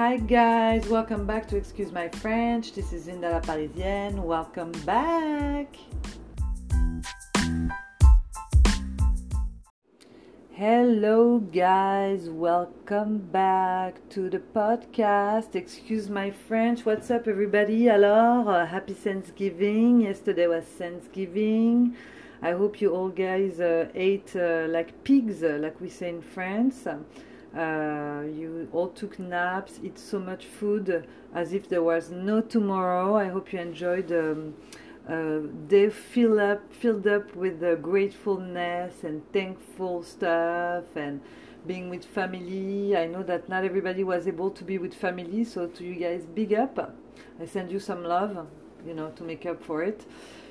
Hi guys, welcome back to Excuse My French. This is Linda la Parisienne. Welcome back. Hello guys, welcome back to the podcast. Excuse my French. What's up everybody? Alors, uh, happy Thanksgiving. Yesterday was Thanksgiving. I hope you all guys uh, ate uh, like pigs, uh, like we say in France. Uh, you all took naps, eat so much food as if there was no tomorrow. I hope you enjoyed um, uh, day filled up, filled up with gratefulness and thankful stuff and being with family. I know that not everybody was able to be with family, so to you guys, big up. I send you some love, you know, to make up for it.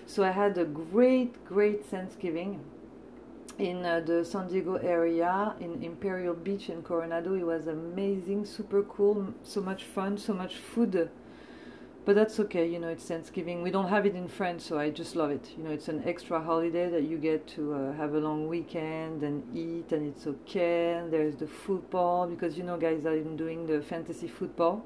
So I had a great, great Thanksgiving in uh, the San Diego area in Imperial Beach in Coronado. It was amazing, super cool, so much fun, so much food. But that's okay, you know, it's Thanksgiving. We don't have it in France, so I just love it. You know, it's an extra holiday that you get to uh, have a long weekend and eat, and it's okay. And there's the football, because you know, guys, I'm doing the fantasy football.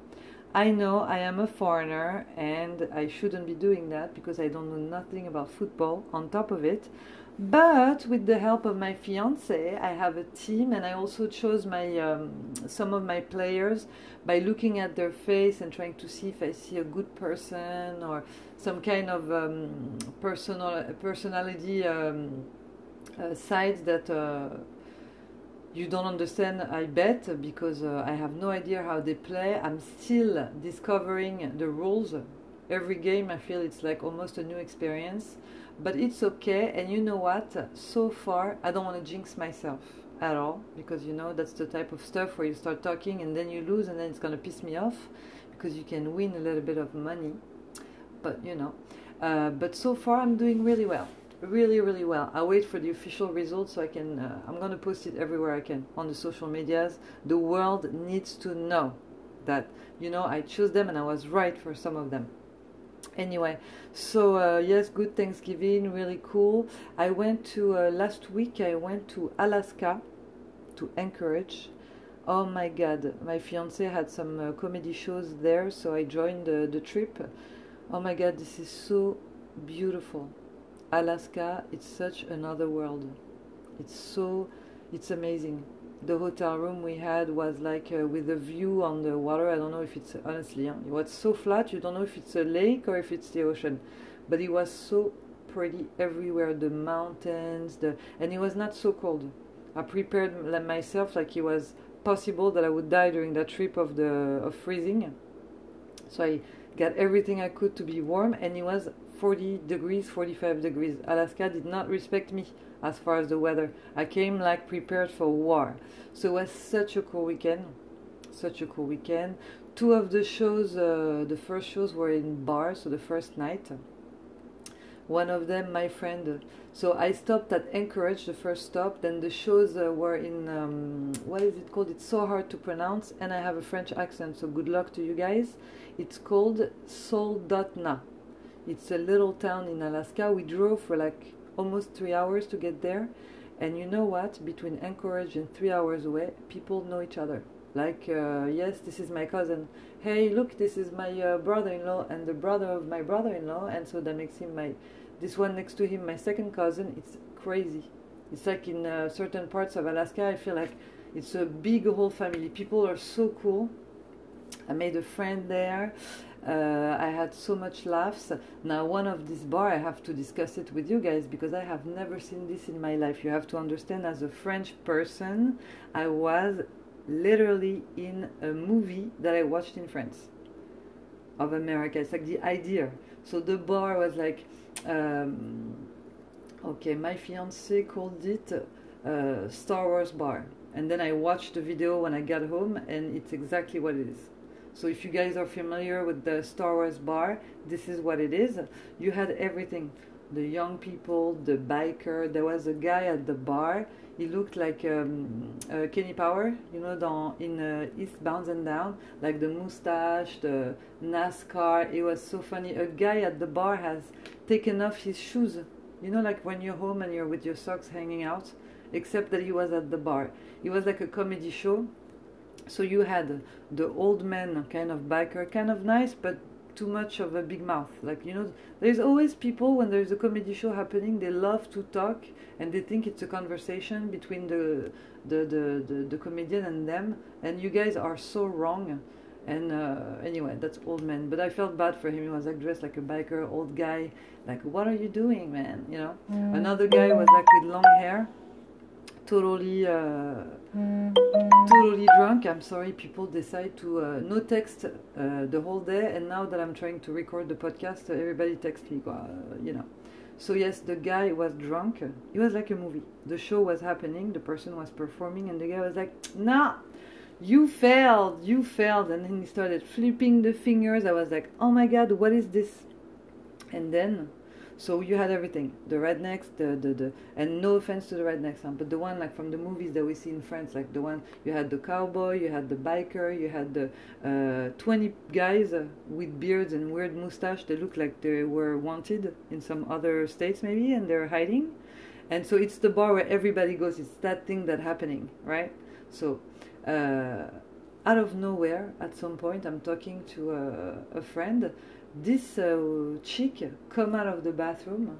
I know I am a foreigner and I shouldn't be doing that because I don't know nothing about football on top of it. But with the help of my fiance, I have a team, and I also chose my um, some of my players by looking at their face and trying to see if I see a good person or some kind of um, personal personality um, uh, that. Uh, you don't understand, I bet, because uh, I have no idea how they play. I'm still discovering the rules. Every game, I feel it's like almost a new experience but it's okay and you know what? So far i don't want to jinx myself at all because you know that's the type of stuff where you start talking and then you lose and then it's going to piss me off because you can win a little bit of money. But you know uh, but so far i'm doing really well really really well. I wait for the official results so i can uh, i'm going to post it everywhere i can on the social medias. The world needs to know that you know i chose them and i was right for some of them anyway so uh, yes good thanksgiving really cool. I went to uh, last week i went to alaska to anchorage oh my god my fiance had some uh, comedy shows there so i joined the, the trip. Oh my god this is so beautiful. Alaska it's such another world. It's so it's amazing the hotel room we had was like uh, with a view on the water. I don't know if it's honestly, it was so flat. You don't know if it's a lake or if it's the ocean, but it was so pretty everywhere. The mountains, the and it was not so cold. I prepared myself like it was possible that I would die during that trip of the of freezing. So I got everything I could to be warm, and it was 40 degrees, 45 degrees. Alaska did not respect me as far as the weather. I came like prepared for war. So it was such a cool weekend. Such a cool weekend. Two of the shows, uh, the first shows were in bars, so the first night. One of them, my friend. So I stopped at Anchorage, the first stop. Then the shows uh, were in, um, what is it called? It's so hard to pronounce, and I have a French accent, so good luck to you guys. It's called Soldotna. It's a little town in Alaska. We drove for like almost three hours to get there. And you know what? Between Anchorage and three hours away, people know each other. Like, uh, yes, this is my cousin. Hey, look, this is my uh, brother-in-law and the brother of my brother-in-law, and so that makes him my. This one next to him, my second cousin. It's crazy. It's like in uh, certain parts of Alaska, I feel like it's a big whole family. People are so cool. I made a friend there. Uh, I had so much laughs. Now, one of this bar, I have to discuss it with you guys because I have never seen this in my life. You have to understand, as a French person, I was literally in a movie that I watched in France of America. It's like the idea. So the bar was like, um, okay, my fiance called it uh, Star Wars bar. And then I watched the video when I got home, and it's exactly what it is. So if you guys are familiar with the Star Wars bar, this is what it is. You had everything. The young people, the biker. There was a guy at the bar. He looked like um, uh, Kenny Power, you know, dans, in uh, Eastbound and Down, like the mustache, the NASCAR. It was so funny. A guy at the bar has taken off his shoes. You know, like when you're home and you're with your socks hanging out, except that he was at the bar. It was like a comedy show So you had the old man, kind of biker, kind of nice, but too much of a big mouth. Like, you know, there's always people when there's a comedy show happening, they love to talk and they think it's a conversation between the the, the, the, the comedian and them. And you guys are so wrong. And uh, anyway, that's old man. But I felt bad for him. He was like dressed like a biker, old guy. Like, what are you doing, man? You know. Mm. Another guy was like with long hair, totally, uh, totally drunk. I'm sorry, people decide to uh, no text uh, the whole day. And now that I'm trying to record the podcast, everybody texts me, uh, you know. So yes, the guy was drunk. It was like a movie. The show was happening. The person was performing, and the guy was like, "Nah." you failed, you failed. And then he started flipping the fingers. I was like, oh my God, what is this? And then, so you had everything the rednecks, the, the, the, and no offense to the rednecks, but the one like from the movies that we see in France, like the one you had the cowboy, you had the biker, you had the uh, 20 guys uh, with beards and weird mustache. They look like they were wanted in some other states, maybe, and they're hiding. And so it's the bar where everybody goes. It's that thing that happening, right? So uh, out of nowhere, at some point, I'm talking to a, a friend. This uh, chick come out of the bathroom.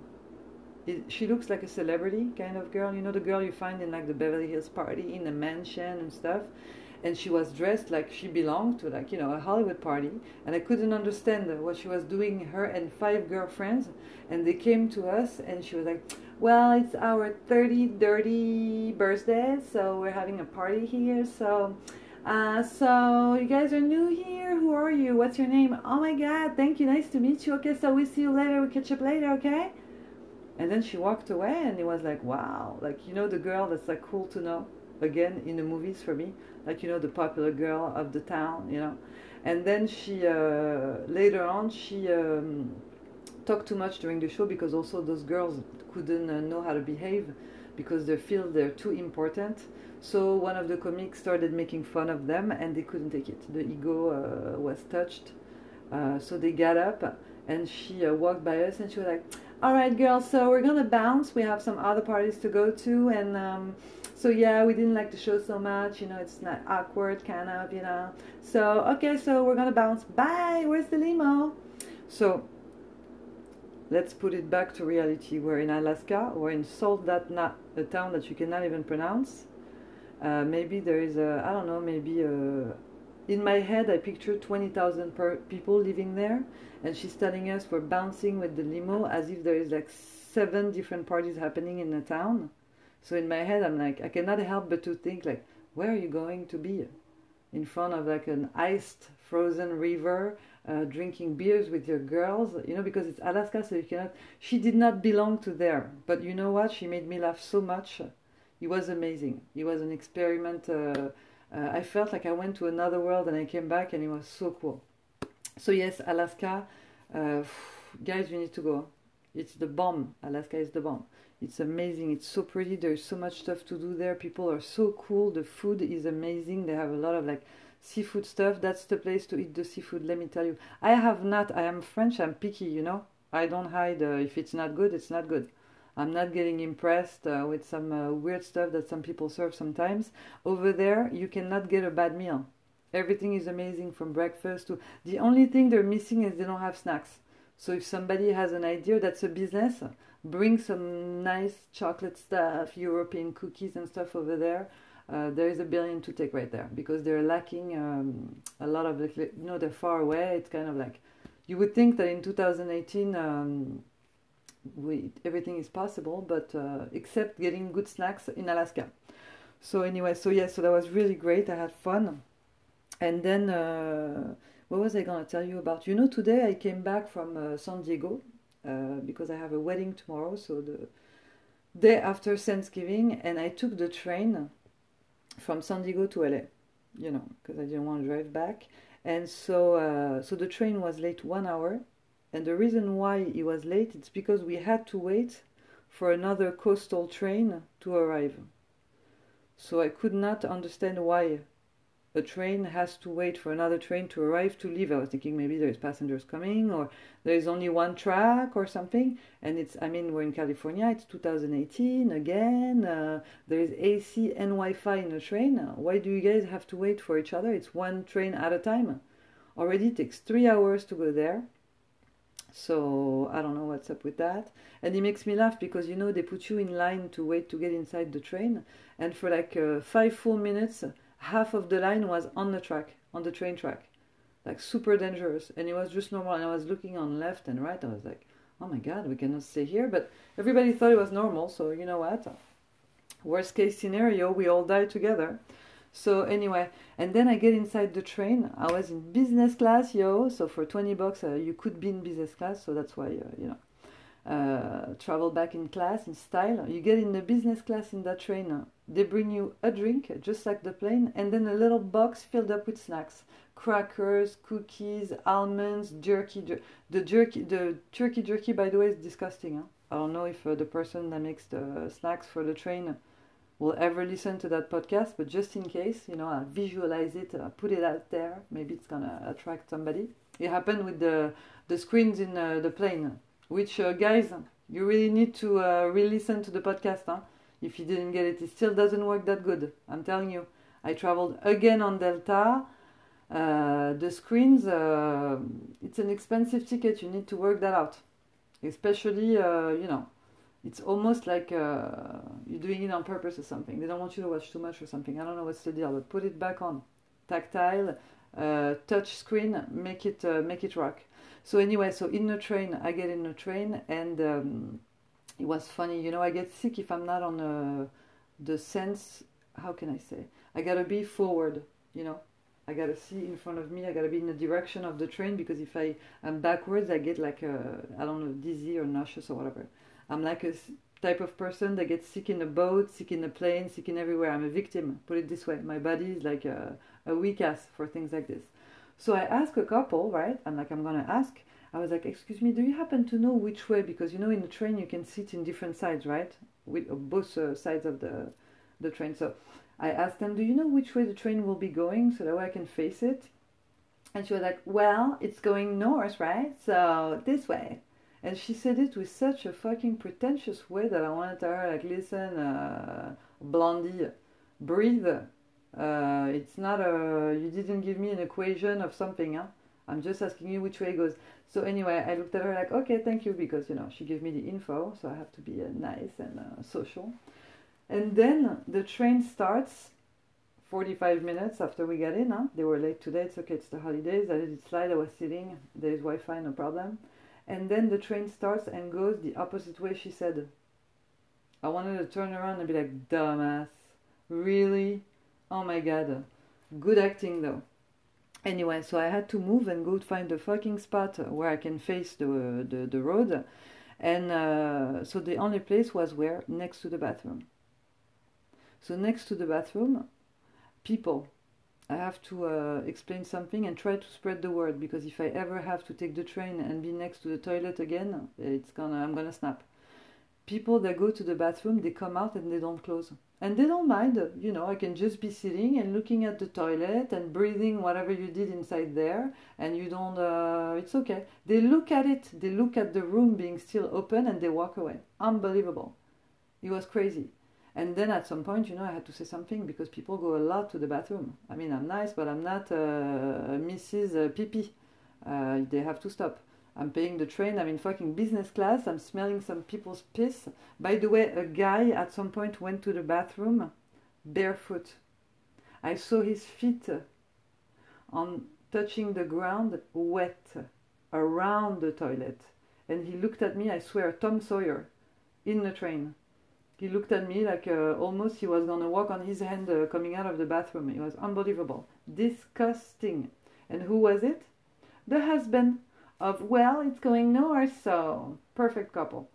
It, she looks like a celebrity kind of girl. You know the girl you find in like the Beverly Hills party in a mansion and stuff. And she was dressed like she belonged to like you know a Hollywood party. And I couldn't understand what she was doing. Her and five girlfriends, and they came to us, and she was like, well, it's our 30 dirty birthday, so we're having a party here. So, uh, so you guys are new here. Who are you? What's your name? Oh my God, thank you. Nice to meet you. Okay, so we see you later. We catch up later. Okay. And then she walked away, and it was like, wow, like you know the girl that's like cool to know. Again, in the movies for me, like you know the popular girl of the town, you know. And then she uh, later on she. Um, talk too much during the show because also those girls couldn't uh, know how to behave because they feel they're too important. So one of the comics started making fun of them and they couldn't take it. The ego uh, was touched. Uh, so they got up and she uh, walked by us and she was like, all right, girls, so we're to bounce. We have some other parties to go to. And um, so, yeah, we didn't like the show so much. You know, it's not awkward, kind of, you know. So, okay, so we're to bounce. Bye. Where's the limo? So let's put it back to reality. We're in Alaska. We're in Salt that not a town that you cannot even pronounce. Uh, maybe there is a I don't know. Maybe a, in my head I picture twenty thousand people living there, and she's telling us we're bouncing with the limo as if there is like seven different parties happening in the town. So in my head I'm like I cannot help but to think like where are you going to be? In front of like an iced frozen river uh, drinking beers with your girls, you know, because it's Alaska, so you cannot. She did not belong to there, but you know what? She made me laugh so much. It was amazing. It was an experiment. Uh, uh, I felt like I went to another world and I came back and it was so cool. So, yes, Alaska, uh, guys, you need to go. It's the bomb. Alaska is the bomb. It's amazing. It's so pretty. There's so much stuff to do there. People are so cool. The food is amazing. They have a lot of like seafood stuff that's the place to eat the seafood let me tell you i have not i am french i'm picky you know i don't hide uh, if it's not good it's not good i'm not getting impressed uh, with some uh, weird stuff that some people serve sometimes. Over there you cannot get a bad meal. Everything is amazing from breakfast to the only thing they're missing is they don't have snacks. So if somebody has an idea that's a business bring some nice chocolate stuff european cookies and stuff over there. Uh, there is a billion to take right there because they're lacking um, a lot of you know they're far away. It's kind of like you would think that in 2018 um, we, everything is possible but uh, except getting good snacks in alaska so anyway so yeah so that was really great i had fun and then uh, what was i to tell you about you know today i came back from uh, san diego uh, because i have a wedding tomorrow so the day after thanksgiving and i took the train from San Diego to LA, you know, because I didn't want to drive back. And so, uh, so the train was late one hour. And the reason why he was late, it's because we had to wait for another coastal train to arrive. So I could not understand why a train has to wait for another train to arrive to leave. I was thinking maybe there's passengers coming or there's only one track or something. And it's, I mean, we're in California, it's 2018 again. Uh, there's AC and Wi Fi in the train. Why do you guys have to wait for each other? It's one train at a time. Already it takes three hours to go there. So I don't know what's up with that. And it makes me laugh because you know they put you in line to wait to get inside the train, and for like uh, five full minutes, half of the line was on the track, on the train track, like super dangerous. And it was just normal. And I was looking on left and right. I was like, oh my god, we cannot stay here. But everybody thought it was normal. So you know what? Worst case scenario, we all die together. So anyway, and then I get inside the train. I was in business class, yo. So for 20 bucks, uh, you could be in business class. So that's why, uh, you know, uh, travel back in class in style. You get in the business class in that train. Uh, they bring you a drink, just like the plane, and then a little box filled up with snacks, crackers, cookies, almonds, jerky. Jer- the jerky, the turkey jerky, by the way, is disgusting. Huh? I don't know if uh, the person that makes the snacks for the train will ever listen to that podcast, but just in case, you know, I'll visualize it, I'll put it out there. Maybe it's gonna attract somebody. It happened with the the screens in uh, the plane, which uh, guys, you really need to uh, re-listen to the podcast. Huh? If you didn't get it, it still doesn't work that good. I'm telling you. I traveled again on Delta. Uh, the screens, uh, it's an expensive ticket. You need to work that out, especially uh, you know it's almost like uh, you're doing it on purpose or something. They don't want you to watch too much or something. I don't know what's the deal, but put it back on. Tactile, uh, touch screen, make it uh, make it rock. So anyway, so in the train, I get in the train, and um, it was funny. You know, I get sick if I'm not on uh, the sense. How can I say? I gotta be forward. You know, I gotta see in front of me. I gotta be in the direction of the train because if I am backwards, I get like I don't know dizzy or nauseous or whatever. I'm like a type of person that gets sick in a boat, sick in a plane, sick in everywhere. I'm a victim, put it this way. My body is like a, a weak ass for things like this. So I ask a couple, right? I'm like, I'm gonna ask. I was like, excuse me, do you happen to know which way? Because you know, in the train you can sit in different sides, right? With uh, both uh, sides of the the train. So I asked them, do you know which way the train will be going, so that way I can face it? And she was like, well, it's going north, right? So this way. And she said it with such a fucking pretentious way that I wanted her like, listen, uh, Blondie, breathe. Uh, it's not a. You didn't give me an equation of something, huh? I'm just asking you which way it goes. So anyway, I looked at her like, okay, thank you, because you know she gave me the info, so I have to be uh, nice and uh, social. And then the train starts. 45 minutes after we got in, huh? They were late today. It's okay. It's the holidays. I did slide. I was sitting. There's Wi-Fi, no problem. And then the train starts and goes the opposite way she said. I wanted to turn around and be like, dumbass. Really? Oh my god. Good acting though. Anyway, so I had to move and go find a fucking spot where I can face the the, the road. And uh, so the only place was where? Next to the bathroom. So next to the bathroom, people I have to uh, explain something and try to spread the word because if I ever have to take the train and be next to the toilet again, it's gonna I'm gonna snap. People that go to the bathroom, they come out and they don't close, and they don't mind. You know, I can just be sitting and looking at the toilet and breathing whatever you did inside there, and you don't. Uh, it's okay. They look at it. They look at the room being still open and they walk away. Unbelievable. It was crazy. And then at some point, you know, I had to say something because people go a lot to the bathroom. I mean, I'm nice, but I'm not uh, Mrs. Uh, Pee uh, they have to stop. I'm paying the train. I'm in fucking business class. I'm smelling some people's piss. By the way, a guy at some point went to the bathroom barefoot. I saw his feet on touching the ground, wet, around the toilet. And he looked at me, I swear, Tom Sawyer, in the train. He looked at me like uh, almost he was gonna walk on his hand uh, coming out of the bathroom. It was unbelievable, disgusting. And who was it? The husband of well, it's going north, so perfect couple.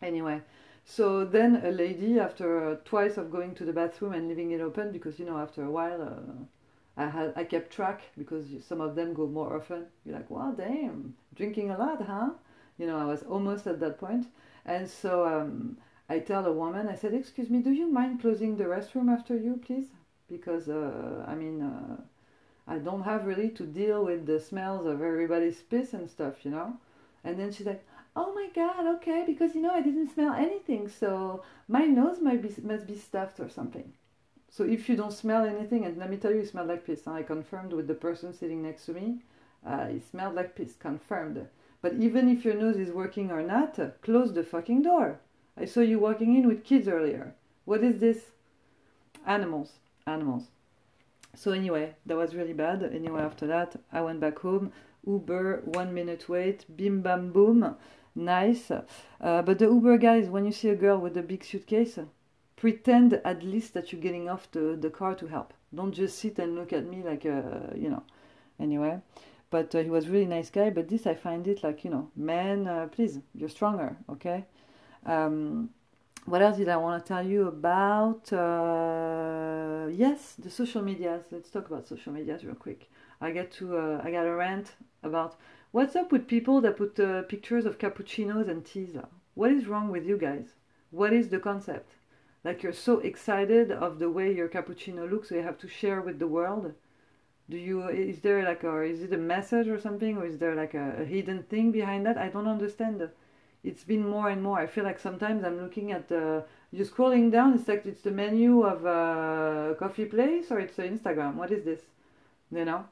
Anyway, so then a lady, after uh, twice of going to the bathroom and leaving it open, because you know after a while uh, I had I kept track because some of them go more often. You're like, well, damn, drinking a lot, huh? You know, I was almost at that point, and so. Um, I tell a woman, I said, Excuse me, do you mind closing the restroom after you, please? because uh, I mean uh, I don't have really to deal with the smells of everybody's piss and stuff, you know. And then she's like, "Oh my God, okay, because you know I didn't smell anything, so my nose might be must be stuffed or something." So if you don't smell anything, and let me tell you, you smell like piss. I confirmed with the person sitting next to me. Uh, it smelled like piss, confirmed. But even if your nose is working or not, close the fucking door. I saw you walking in with kids earlier. What is this? Animals. Animals. So anyway, that was really bad. Anyway, after that, I went back home. Uber, one minute wait, bim bam boom, nice. Uh, but the Uber guys, when you see a girl with a big suitcase, pretend at least that you're getting off the, the car to help. Don't just sit and look at me like, uh, you know. Anyway, but uh, he was really nice guy. But this, I find it like, you know, man, uh, please, you're stronger, okay? Um, what else did I want to tell you about? Uh, yes, the social medias. Let's talk about social medias real quick. I get to uh, I got a rant about what's up with people that put uh, pictures of cappuccinos and teas. What is wrong with you guys? What is the concept? Like you're so excited of the way your cappuccino looks, so you have to share with the world. Do you is there like or is it a message or something, or is there like a, a hidden thing behind that? I don't understand it's been more and more. I feel like sometimes I'm looking at the you're scrolling down. It's like it's the menu of a coffee place or it's Instagram. What is this? You know,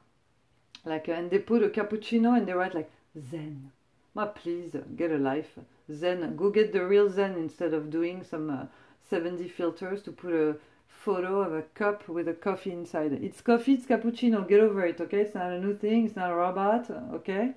like and they put a cappuccino and they write like Zen. Ma, please get a life. Zen. Go get the real Zen instead of doing some uh, 70 filters to put a photo of a cup with a coffee inside. It's coffee. It's cappuccino. Get over it. Okay. It's not a new thing. It's not a robot. Okay.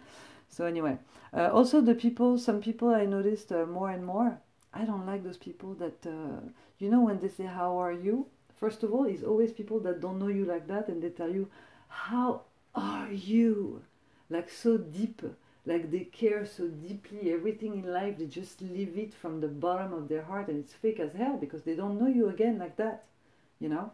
So anyway, uh, also the people, some people I noticed uh, more and more. I don't like those people that uh, you know when they say how are you. First of all, it's always people that don't know you like that, and they tell you how are you, like so deep, like they care so deeply. Everything in life, they just leave it from the bottom of their heart, and it's fake as hell because they don't know you again like that, you know.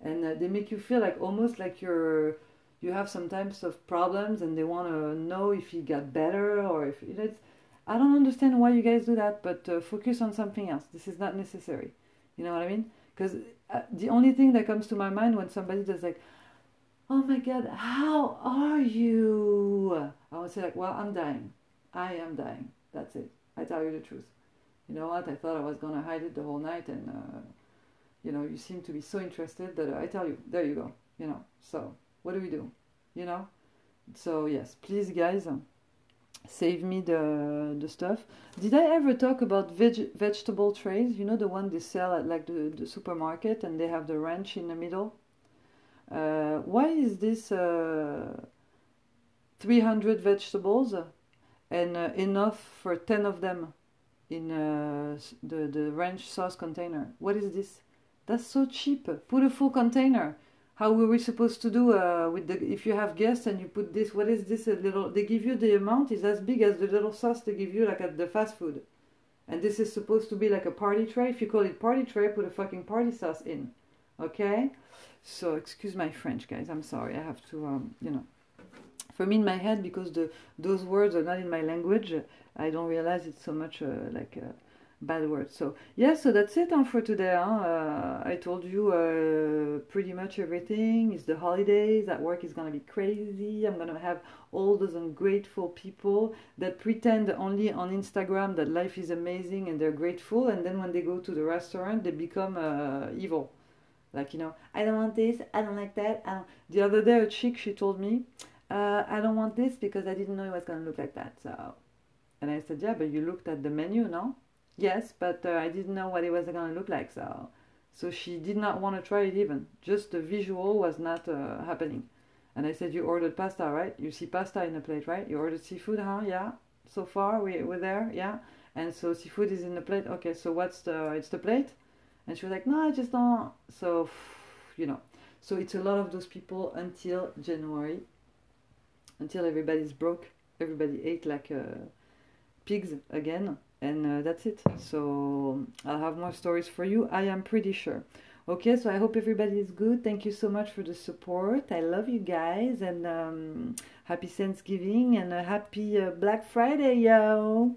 And uh, they make you feel like almost like you're you have some types of problems and they want to know if you got better or if it's i don't understand why you guys do that but uh, focus on something else. This is not necessary. You know what i mean? Because uh, the only thing that comes to my mind when somebody does like oh my god how are you? I would say like well i'm dying. I am dying. That's it. I tell you the truth. You know what? I thought i was going to hide it the whole night and uh, you know you seem to be so interested that i tell you there you go. You know? So what do we do? You know? So yes, please guys, save me the the stuff. Did I ever talk about veg vegetable trays? You know the one they sell at like the, the supermarket and they have the ranch in the middle? Uh, why is this uh, 300 vegetables and uh, enough for 10 of them in uh, the, the ranch sauce container? What is this? That's so cheap. Put a full container how were we supposed to do uh, with the if you have guests and you put this what is this a little they give you the amount is as big as the little sauce they give you like at the fast food. And this is supposed to be like a party tray. If you call it party tray put a fucking party sauce in. Okay? So excuse my french guys. I'm sorry. I have to um, you know for me in my head because the those words are not in my language. I don't realize it's so much uh, like uh, bad word. So yeah, so that's it huh, for today. Huh? Uh, I told you uh, pretty much everything. It's the holidays. That work is gonna be crazy. I'm gonna have all those ungrateful people that pretend only on Instagram that life is amazing and they're grateful, and then when they go to the restaurant, they become uh, evil. Like you know, I don't want this. I don't like that. Don't... The other day, a chick she told me, uh, I don't want this because I didn't know it was gonna look like that. So. And I said, yeah, but you looked at the menu, no? Yes, but uh, I didn't know what it was going to look like, so so she did not want to try it even. Just the visual was not uh, happening. And I said, you ordered pasta, right? You see pasta in the plate, right? You ordered seafood, huh? Yeah. So far, we, we're there, yeah. And so seafood is in the plate. Okay, so what's the, it's the plate? And she was like, no, I just don't. So, you know. So it's a lot of those people until January, until everybody's broke. Everybody ate like uh, pigs again and uh, that's it. So i'll have more stories for you i am pretty sure. Okay so i hope everybody is good. Thank you so much for the support. I love you guys and um, happy thanksgiving and a happy uh, black friday yo